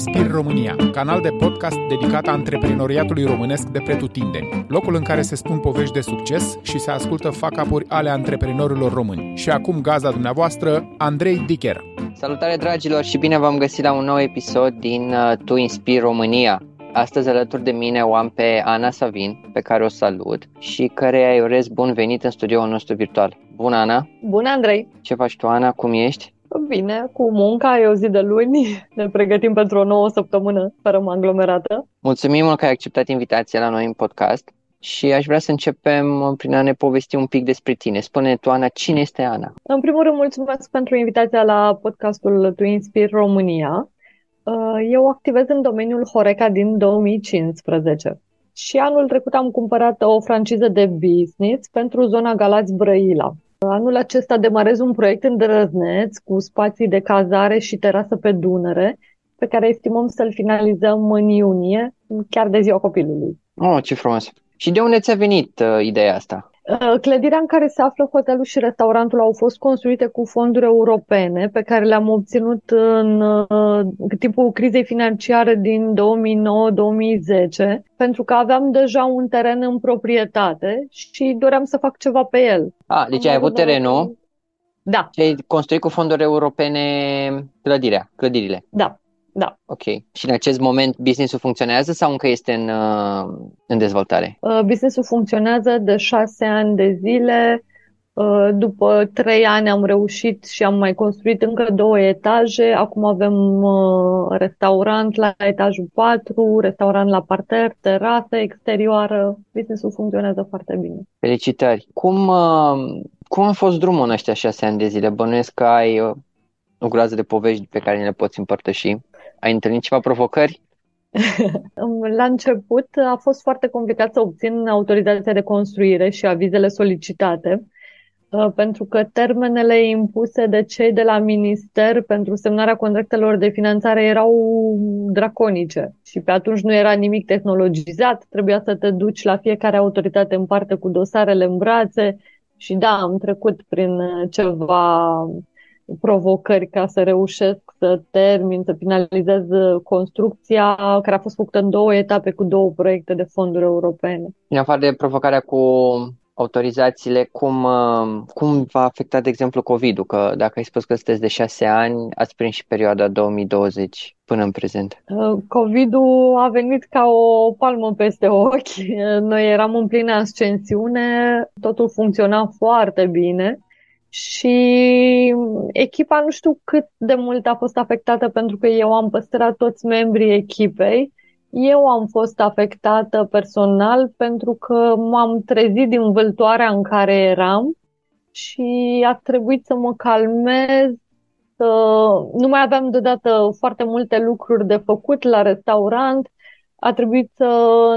Aici Tu Inspiri România, canal de podcast dedicat antreprenoriatului românesc de pretutindeni, locul în care se spun povești de succes și se ascultă facapuri ale antreprenorilor români. Și acum gazda dumneavoastră, Andrei Dicher. Salutare dragilor și bine v-am găsit la un nou episod din uh, Tu Inspiri România. Astăzi alături de mine o am pe Ana Savin, pe care o salut și care îi urez bun venit în studioul nostru virtual. Bună, Ana! Bună, Andrei! Ce faci tu, Ana? Cum ești? Bine, cu munca, e o zi de luni, ne pregătim pentru o nouă săptămână fără aglomerată. Mulțumim mult că ai acceptat invitația la noi în podcast și aș vrea să începem prin a ne povesti un pic despre tine. Spune tu, Ana, cine este Ana? În primul rând, mulțumesc pentru invitația la podcastul Tu Inspir România. Uh, eu activez în domeniul Horeca din 2015 și anul trecut am cumpărat o franciză de business pentru zona Galați Brăila. Anul acesta demarez un proiect îndrăzneț cu spații de cazare și terasă pe Dunăre, pe care estimăm să-l finalizăm în iunie, chiar de ziua copilului. Oh, ce frumos! Și de unde ți-a venit uh, ideea asta? Uh, clădirea în care se află hotelul și restaurantul au fost construite cu fonduri europene pe care le-am obținut în uh, timpul crizei financiare din 2009-2010 pentru că aveam deja un teren în proprietate și doream să fac ceva pe el. A, deci Am ai avut terenul? Da. Și ai construit cu fonduri europene clădirea, clădirile? Da. Da. Ok. Și în acest moment businessul funcționează sau încă este în, uh, în dezvoltare? Uh, businessul funcționează de șase ani de zile. Uh, după trei ani am reușit și am mai construit încă două etaje. Acum avem restaurant la etajul 4, restaurant la parter, terasă exterioară. Businessul funcționează foarte bine. Felicitări! Cum, cum a fost drumul în ăștia șase ani de zile? Bănuiesc că ai o groază de povești pe care ne le poți împărtăși. Ai întâlnit ceva provocări? La început a fost foarte complicat să obțin autorizația de construire și avizele solicitate, uh, pentru că termenele impuse de cei de la minister pentru semnarea contractelor de finanțare erau draconice și pe atunci nu era nimic tehnologizat, trebuia să te duci la fiecare autoritate în parte cu dosarele în brațe și da, am trecut prin ceva provocări ca să reușesc să termin, să finalizez construcția care a fost făcută în două etape cu două proiecte de fonduri europene. În afară de provocarea cu autorizațiile, cum, uh, cum va afecta, de exemplu, COVID-ul? Că dacă ai spus că sunteți de șase ani, ați prins și perioada 2020 până în prezent. Uh, COVID-ul a venit ca o palmă peste ochi. Noi eram în plină ascensiune, totul funcționa foarte bine și echipa nu știu cât de mult a fost afectată pentru că eu am păstrat toți membrii echipei. Eu am fost afectată personal pentru că m-am trezit din vâltoarea în care eram și a trebuit să mă calmez, să... nu mai aveam deodată foarte multe lucruri de făcut la restaurant, a trebuit să,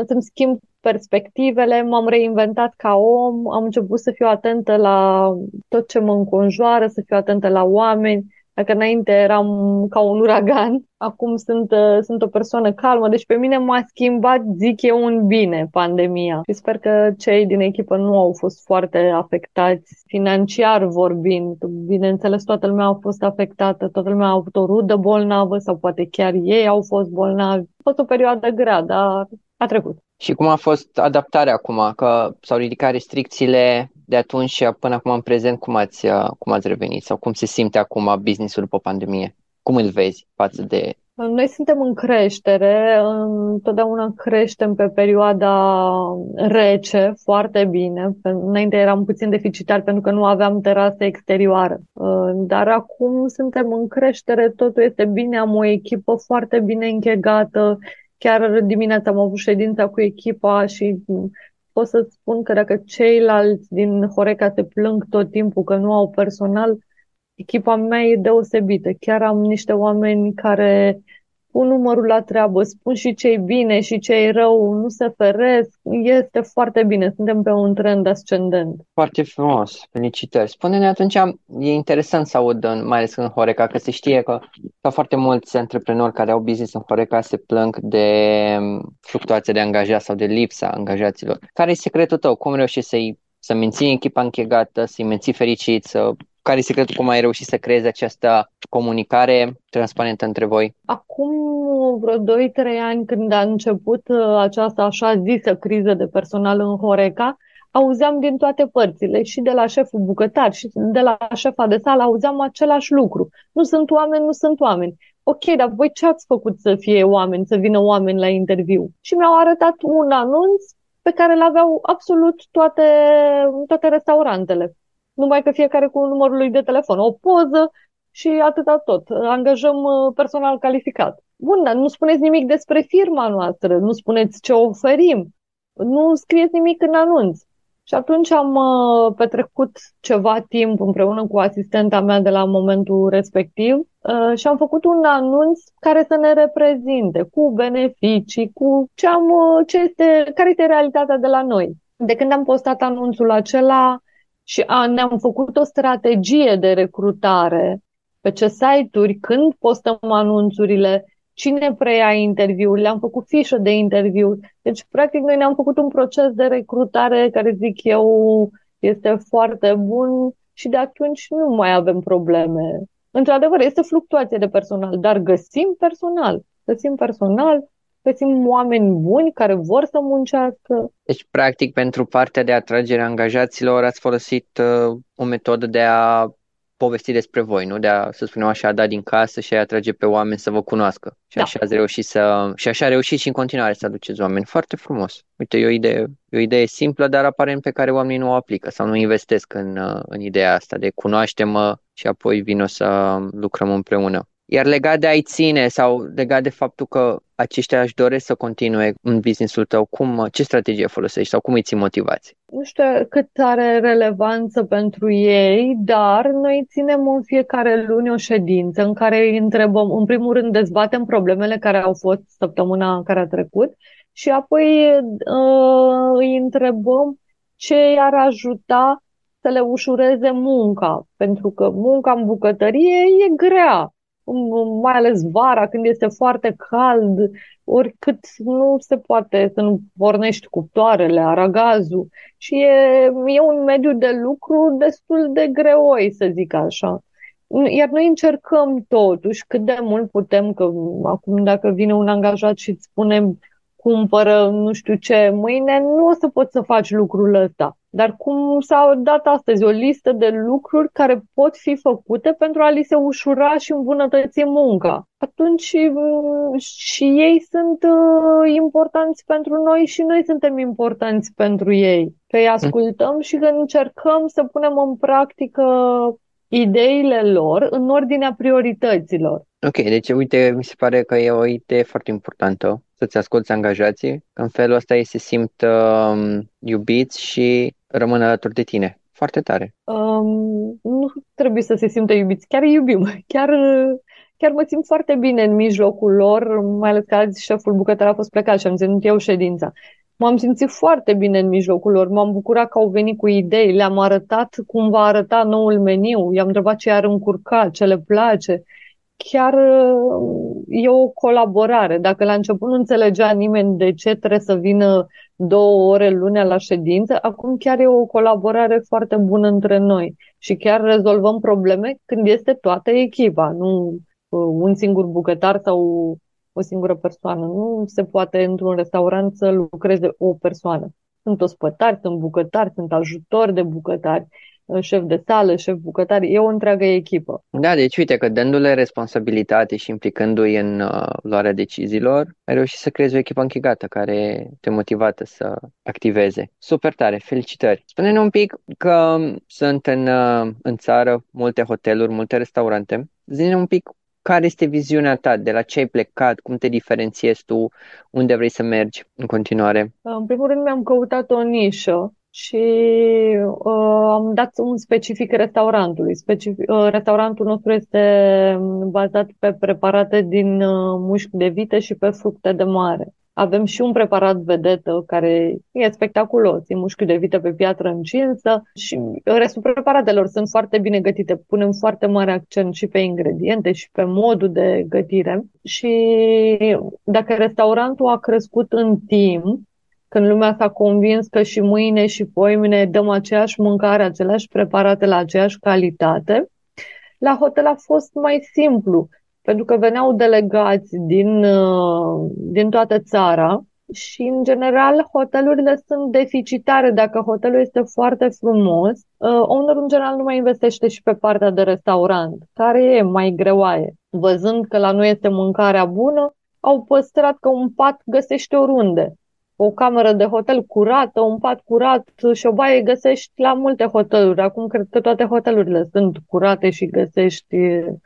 să-mi schimb perspectivele, m-am reinventat ca om, am început să fiu atentă la tot ce mă înconjoară, să fiu atentă la oameni, dacă înainte eram ca un uragan, acum sunt, uh, sunt o persoană calmă. Deci pe mine m-a schimbat, zic eu, un bine pandemia. Și sper că cei din echipă nu au fost foarte afectați financiar vorbind. Bineînțeles, toată lumea a fost afectată, toată lumea a avut o rudă bolnavă sau poate chiar ei au fost bolnavi. A fost o perioadă grea, dar a trecut. Și cum a fost adaptarea acum? Că s-au ridicat restricțiile de atunci până acum în prezent, cum ați, cum ați revenit? Sau cum se simte acum businessul după pandemie? Cum îl vezi față de... Noi suntem în creștere, întotdeauna creștem pe perioada rece, foarte bine. Înainte eram puțin deficitar pentru că nu aveam terasă exterioară. Dar acum suntem în creștere, totul este bine, am o echipă foarte bine închegată, Chiar dimineața am avut ședința cu echipa și pot să spun că dacă ceilalți din Horeca se plâng tot timpul că nu au personal, echipa mea e deosebită. Chiar am niște oameni care pun numărul la treabă, spun și ce bine și ce rău, nu se feresc, este foarte bine, suntem pe un trend ascendent. Foarte frumos, felicitări. Spune-ne atunci, e interesant să aud, mai ales în Horeca, că se știe că sau foarte mulți antreprenori care au business în Horeca se plâng de fluctuația de angajați sau de lipsa angajaților. Care e secretul tău? Cum reușești să-i să menții echipa închegată, să-i menții fericit, să care e secretul cum ai reușit să creezi această comunicare transparentă între voi? Acum vreo 2-3 ani când a început uh, această așa zisă criză de personal în Horeca, auzeam din toate părțile, și de la șeful bucătar, și de la șefa de sală, auzeam același lucru. Nu sunt oameni, nu sunt oameni. Ok, dar voi ce ați făcut să fie oameni, să vină oameni la interviu? Și mi-au arătat un anunț pe care îl aveau absolut toate, toate restaurantele numai că fiecare cu numărul lui de telefon, o poză și atâta tot. Angajăm uh, personal calificat. Bun, dar nu spuneți nimic despre firma noastră, nu spuneți ce oferim, nu scrieți nimic în anunț. Și atunci am uh, petrecut ceva timp împreună cu asistenta mea de la momentul respectiv uh, și am făcut un anunț care să ne reprezinte, cu beneficii, cu ce am, ce este, care este realitatea de la noi. De când am postat anunțul acela, și a, ne-am făcut o strategie de recrutare pe ce site-uri, când postăm anunțurile, cine preia interviurile, am făcut fișă de interviu. Deci, practic, noi ne-am făcut un proces de recrutare care, zic eu, este foarte bun și de atunci nu mai avem probleme. Într-adevăr, este fluctuație de personal, dar găsim personal. Găsim personal, găsim oameni buni care vor să muncească. Deci, practic, pentru partea de atragere a angajaților ați folosit uh, o metodă de a povesti despre voi, nu? De a, să spunem așa, da din casă și a atrage pe oameni să vă cunoască. Și da. așa ați reușit să... Și așa reușit și în continuare să aduceți oameni. Foarte frumos. Uite, e o idee, e o idee simplă, dar aparent pe care oamenii nu o aplică sau nu investesc în, uh, în ideea asta de cunoaște-mă și apoi vin să lucrăm împreună. Iar legat de a-i ține sau legat de faptul că aceștia își doresc să continue în businessul tău, cum, ce strategie folosești sau cum îi ții motivați? Nu știu cât are relevanță pentru ei, dar noi ținem în fiecare luni o ședință în care îi întrebăm, în primul rând dezbatem problemele care au fost săptămâna care a trecut și apoi uh, îi întrebăm ce i-ar ajuta să le ușureze munca, pentru că munca în bucătărie e grea mai ales vara, când este foarte cald, oricât nu se poate să nu pornești cuptoarele, aragazul. Și e, e un mediu de lucru destul de greoi, să zic așa. Iar noi încercăm totuși cât de mult putem, că acum dacă vine un angajat și îți spune cumpără nu știu ce mâine, nu o să poți să faci lucrul ăsta. Dar cum s-a dat astăzi o listă de lucruri care pot fi făcute pentru a li se ușura și îmbunătăți munca. Atunci mm, și ei sunt uh, importanți pentru noi și noi suntem importanți pentru ei. Că îi ascultăm și că încercăm să punem în practică ideile lor în ordinea priorităților. Ok, deci uite, mi se pare că e o idee foarte importantă să-ți asculți angajații, că în felul ăsta ei se simt uh, iubiți și rămân alături de tine. Foarte tare. Um, nu trebuie să se simtă iubiți, chiar îi iubim. Chiar, chiar mă simt foarte bine în mijlocul lor, mai ales că azi șeful bucătar a fost plecat și am ținut eu ședința. M-am simțit foarte bine în mijlocul lor, m-am bucurat că au venit cu idei, le-am arătat cum va arăta noul meniu, i-am întrebat ce ar încurca, ce le place. Chiar e o colaborare. Dacă la început nu înțelegea nimeni de ce trebuie să vină două ore lunea la ședință, acum chiar e o colaborare foarte bună între noi și chiar rezolvăm probleme când este toată echipa, nu uh, un singur bucătar sau o singură persoană. Nu se poate într-un restaurant să lucreze o persoană. Sunt ospătari, sunt bucătari, sunt ajutori de bucătari șef de sală, șef bucătar, e o întreagă echipă. Da, deci uite că dându-le responsabilitate și implicându-i în uh, luarea deciziilor, ai reușit să creezi o echipă închegată care te motivată să activeze. Super tare, felicitări! Spune-ne un pic că sunt în, uh, în țară multe hoteluri, multe restaurante. Zine un pic care este viziunea ta, de la ce ai plecat, cum te diferențiezi tu, unde vrei să mergi în continuare? În primul rând mi-am căutat o nișă și uh, am dat un specific restaurantului. Specific, uh, restaurantul nostru este bazat pe preparate din uh, mușchi de vită și pe fructe de mare. Avem și un preparat vedetă care e spectaculos, e mușchi de vită pe piatră încinsă și restul preparatelor sunt foarte bine gătite. Punem foarte mare accent și pe ingrediente și pe modul de gătire. Și dacă restaurantul a crescut în timp, când lumea s-a convins că și mâine și poimine dăm aceeași mâncare, aceleași preparate la aceeași calitate, la hotel a fost mai simplu, pentru că veneau delegați din, uh, din toată țara și, în general, hotelurile sunt deficitare. Dacă hotelul este foarte frumos, uh, ownerul, în general, nu mai investește și pe partea de restaurant, care e mai greoaie. Văzând că la noi este mâncarea bună, au păstrat că un pat găsește oriunde o cameră de hotel curată, un pat curat și o baie găsești la multe hoteluri. Acum cred că toate hotelurile sunt curate și găsești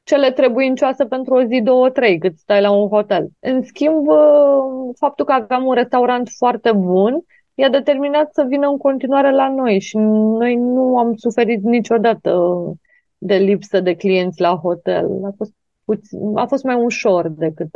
cele trebuincioase pentru o zi, două, trei, cât stai la un hotel. În schimb, faptul că aveam un restaurant foarte bun i-a determinat să vină în continuare la noi și noi nu am suferit niciodată de lipsă de clienți la hotel. A fost a fost mai ușor decât,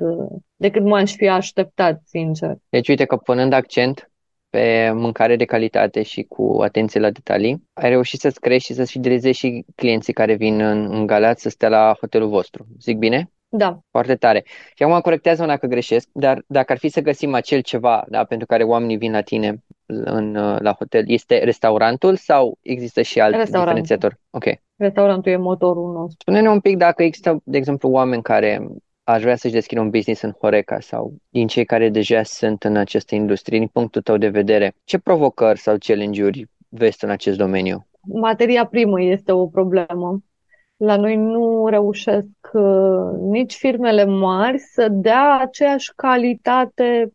decât m-aș fi așteptat, sincer. Deci uite că punând accent pe mâncare de calitate și cu atenție la detalii, ai reușit să-ți crești și să-ți fidelizezi și clienții care vin în, în Galați să stea la hotelul vostru. Zic bine? Da. Foarte tare. Și acum corectează-mă dacă greșesc, dar dacă ar fi să găsim acel ceva da, pentru care oamenii vin la tine în, la hotel, este restaurantul sau există și alt diferențiator? Ok. Restaurantul e motorul nostru. Spune-ne un pic dacă există, de exemplu, oameni care aș vrea să-și deschidă un business în Horeca sau din cei care deja sunt în această industrie, din punctul tău de vedere, ce provocări sau challenge-uri vezi în acest domeniu? Materia primă este o problemă. La noi nu reușesc uh, nici firmele mari să dea aceeași calitate.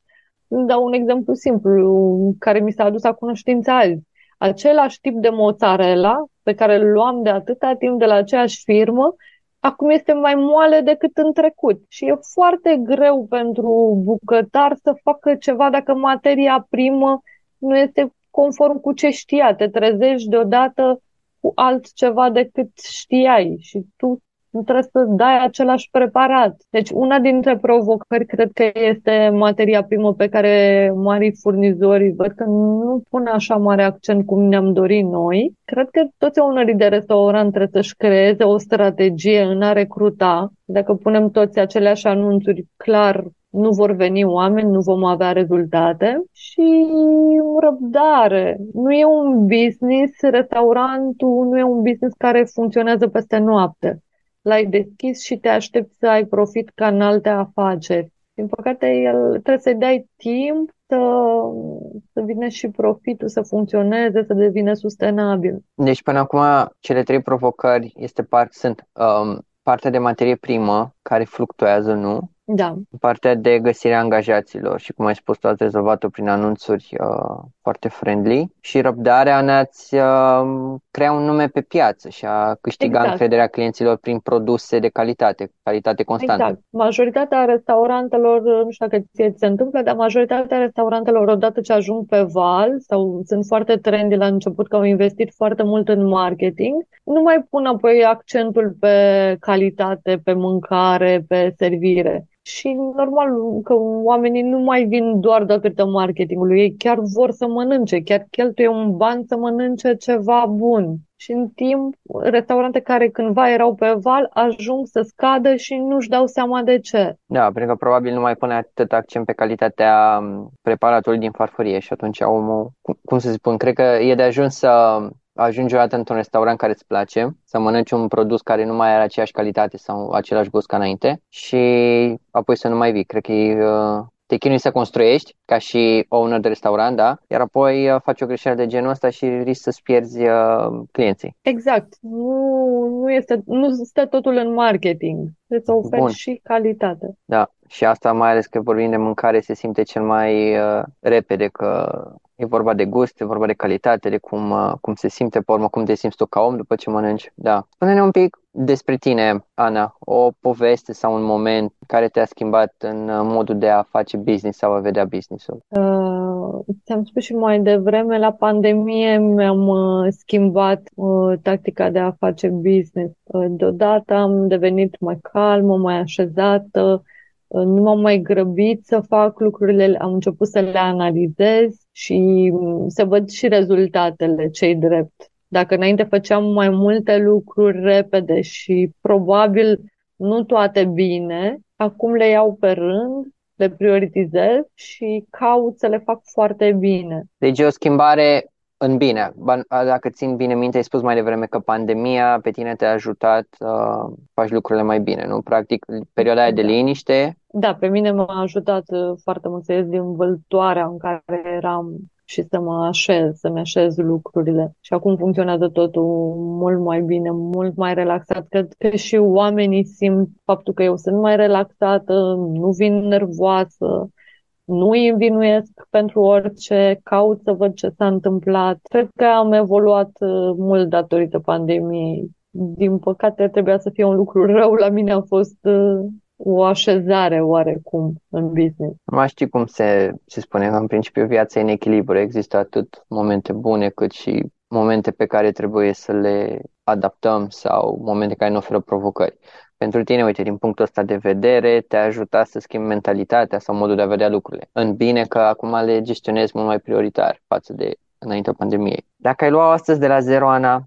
Dau un exemplu simplu care mi s-a adus la cunoștință azi. Același tip de mozzarella pe care îl luam de atâta timp de la aceeași firmă, acum este mai moale decât în trecut. Și e foarte greu pentru bucătar să facă ceva dacă materia primă nu este conform cu ce știa. Te trezești deodată cu altceva decât știai și tu nu trebuie să dai același preparat. Deci una dintre provocări cred că este materia primă pe care mari furnizori văd că nu pun așa mare accent cum ne-am dorit noi. Cred că toți ownerii de restaurant trebuie să-și creeze o strategie în a recruta. Dacă punem toți aceleași anunțuri, clar nu vor veni oameni, nu vom avea rezultate și răbdare. Nu e un business, restaurantul nu e un business care funcționează peste noapte l-ai deschis și te aștepți să ai profit ca în alte afaceri. Din păcate, el trebuie să-i dai timp să, să vină și profitul, să funcționeze, să devină sustenabil. Deci, până acum, cele trei provocări este part, sunt um, partea de materie primă, care fluctuează, nu? Da. Partea de găsire a angajaților și cum ai spus, tu ați rezolvat-o prin anunțuri uh, foarte friendly și răbdarea în a-ți uh, crea un nume pe piață și a câștiga exact. încrederea clienților prin produse de calitate, calitate constantă. Exact. Majoritatea restaurantelor, nu știu dacă ție se întâmplă, dar majoritatea restaurantelor odată ce ajung pe val sau sunt foarte trendy la început că au investit foarte mult în marketing, nu mai pun apoi accentul pe calitate, pe mâncare, pe servire și normal că oamenii nu mai vin doar datorită marketingului, ei chiar vor să mănânce, chiar cheltuie un ban să mănânce ceva bun. Și în timp, restaurante care cândva erau pe val ajung să scadă și nu-și dau seama de ce. Da, pentru că probabil nu mai pune atât accent pe calitatea preparatului din farfurie și atunci omul, cum să spun, cred că e de ajuns să ajungi o dată într-un restaurant care îți place, să mănânci un produs care nu mai are aceeași calitate sau același gust ca înainte și apoi să nu mai vii. Cred că e, uh, te chinui să construiești ca și owner de restaurant, da? Iar apoi uh, faci o greșeală de genul ăsta și risci să-ți pierzi uh, clienții. Exact. Nu, nu, este, nu stă totul în marketing. Trebuie să oferi Bun. și calitate. Da, și asta mai ales că vorbim de mâncare se simte cel mai uh, repede că E vorba de gust, e vorba de calitate, de cum, uh, cum se simte pe urmă, cum te simți tu ca om după ce mănânci. Da. Spune-ne un pic despre tine, Ana, o poveste sau un moment care te-a schimbat în uh, modul de a face business sau a vedea business-ul. Uh, ți-am spus și mai devreme, la pandemie mi-am uh, schimbat uh, tactica de a face business. Uh, deodată am devenit mai calmă, mai așezată, nu m-am mai grăbit să fac lucrurile, am început să le analizez și să văd și rezultatele cei drept. Dacă înainte făceam mai multe lucruri repede și probabil nu toate bine, acum le iau pe rând, le prioritizez și caut să le fac foarte bine. Deci e o schimbare în bine. Dacă țin bine minte, ai spus mai devreme că pandemia pe tine te-a ajutat să uh, faci lucrurile mai bine, nu? Practic, perioada aia de da. liniște. Da, pe mine m-a ajutat uh, foarte mult să ies din văltoarea în care eram și să mă așez, să-mi așez lucrurile. Și acum funcționează totul mult mai bine, mult mai relaxat. Cred că și oamenii simt faptul că eu sunt mai relaxată, nu vin nervoasă, nu îi învinuiesc pentru orice, caut să văd ce s-a întâmplat. Cred că am evoluat uh, mult datorită pandemiei. Din păcate trebuia să fie un lucru rău, la mine a fost uh, o așezare oarecum în business. Mai știi cum se, se spune că în principiu viața e în echilibru. Există atât momente bune cât și momente pe care trebuie să le adaptăm sau momente care nu oferă provocări pentru tine, uite, din punctul ăsta de vedere, te-a ajutat să schimbi mentalitatea sau modul de a vedea lucrurile. În bine că acum le gestionezi mult mai prioritar față de înaintea pandemiei. Dacă ai lua astăzi de la zero, Ana, uh,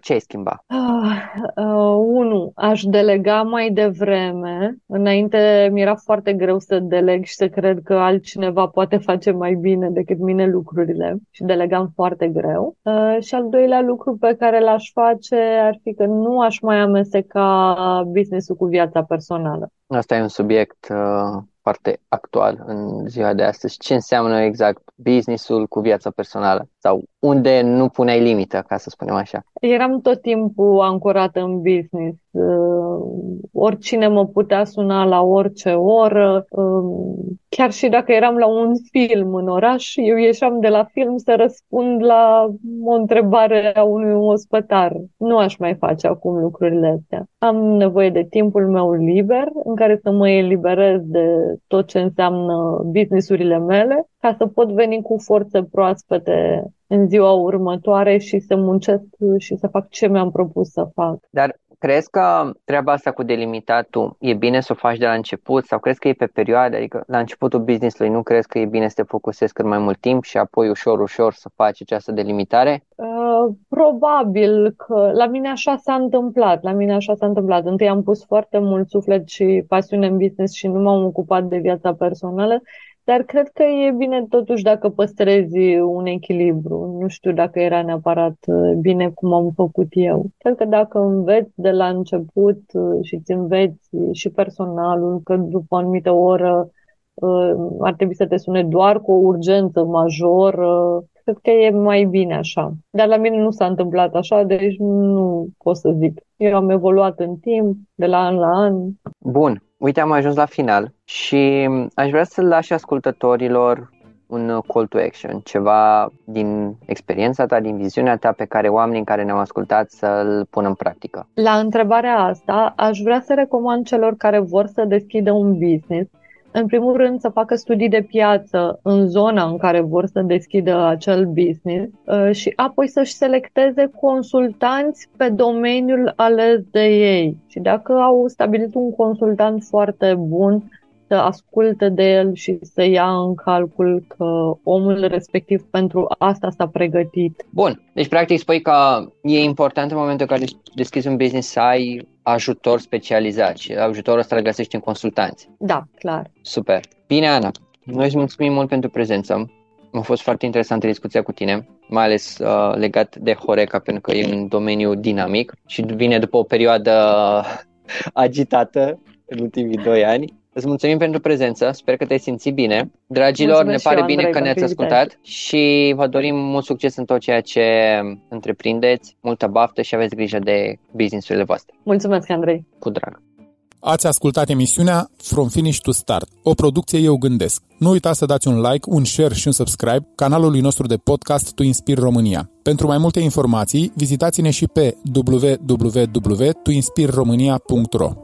ce ai schimba? Uh, uh, unu, aș delega mai devreme. Înainte mi-era foarte greu să deleg și să cred că altcineva poate face mai bine decât mine lucrurile și delegam foarte greu. Uh, și al doilea lucru pe care l-aș face ar fi că nu aș mai amesteca business-ul cu viața personală. Asta e un subiect uh, foarte actual în ziua de astăzi. Ce înseamnă exact businessul cu viața personală? Sau unde nu puneai limită, ca să spunem așa? Eram tot timpul ancorată în business. Uh, oricine mă putea suna la orice oră. Uh, chiar și dacă eram la un film în oraș, eu ieșeam de la film să răspund la o întrebare a unui ospătar. Nu aș mai face acum lucrurile astea. Am nevoie de timpul meu liber în care să mă eliberez de tot ce înseamnă businessurile mele ca să pot veni cu forțe proaspete în ziua următoare și să muncesc și să fac ce mi-am propus să fac. Dar crezi că treaba asta cu delimitatul e bine să o faci de la început sau crezi că e pe perioade? Adică la începutul business-ului nu crezi că e bine să te focusezi cât mai mult timp și apoi ușor, ușor să faci această delimitare? Uh, probabil că la mine așa s-a întâmplat. La mine așa s-a întâmplat. Întâi am pus foarte mult suflet și pasiune în business și nu m-am ocupat de viața personală dar cred că e bine totuși dacă păstrezi un echilibru. Nu știu dacă era neapărat uh, bine cum am făcut eu. Cred că dacă înveți de la început uh, și îți înveți și personalul că după o anumită oră uh, ar trebui să te sune doar cu o urgență majoră, cred că e mai bine așa. Dar la mine nu s-a întâmplat așa, deci nu pot să zic. Eu am evoluat în timp, de la an la an. Bun. Uite, am ajuns la final și aș vrea să lași ascultătorilor un call to action, ceva din experiența ta, din viziunea ta pe care oamenii care ne-au ascultat să-l pună în practică. La întrebarea asta, aș vrea să recomand celor care vor să deschidă un business în primul rând, să facă studii de piață în zona în care vor să deschidă acel business uh, și apoi să-și selecteze consultanți pe domeniul ales de ei. Și dacă au stabilit un consultant foarte bun, să asculte de el și să ia în calcul că omul respectiv pentru asta s-a pregătit. Bun, deci practic spui că e important în momentul în care deschizi un business să ai ajutor specializat și ajutorul ăsta îl găsești în consultanți. Da, clar. Super. Bine, Ana, noi îți mulțumim mult pentru prezență. A fost foarte interesantă discuția cu tine, mai ales uh, legat de Horeca, pentru că e un domeniu dinamic și vine după o perioadă agitată în ultimii doi ani. Îți mulțumim pentru prezență, sper că te-ai simțit bine. Dragilor, Mulțumesc ne pare eu, bine Andrei, că ne-ați pentru ascultat și vă dorim mult succes în tot ceea ce întreprindeți, multă baftă și aveți grijă de business-urile voastre. Mulțumesc, Andrei. Cu drag! Ați ascultat emisiunea From Finish to Start, o producție Eu Gândesc. Nu uitați să dați un like, un share și un subscribe canalului nostru de podcast Tu Inspir România. Pentru mai multe informații, vizitați-ne și pe www.tuinspirromânia.ro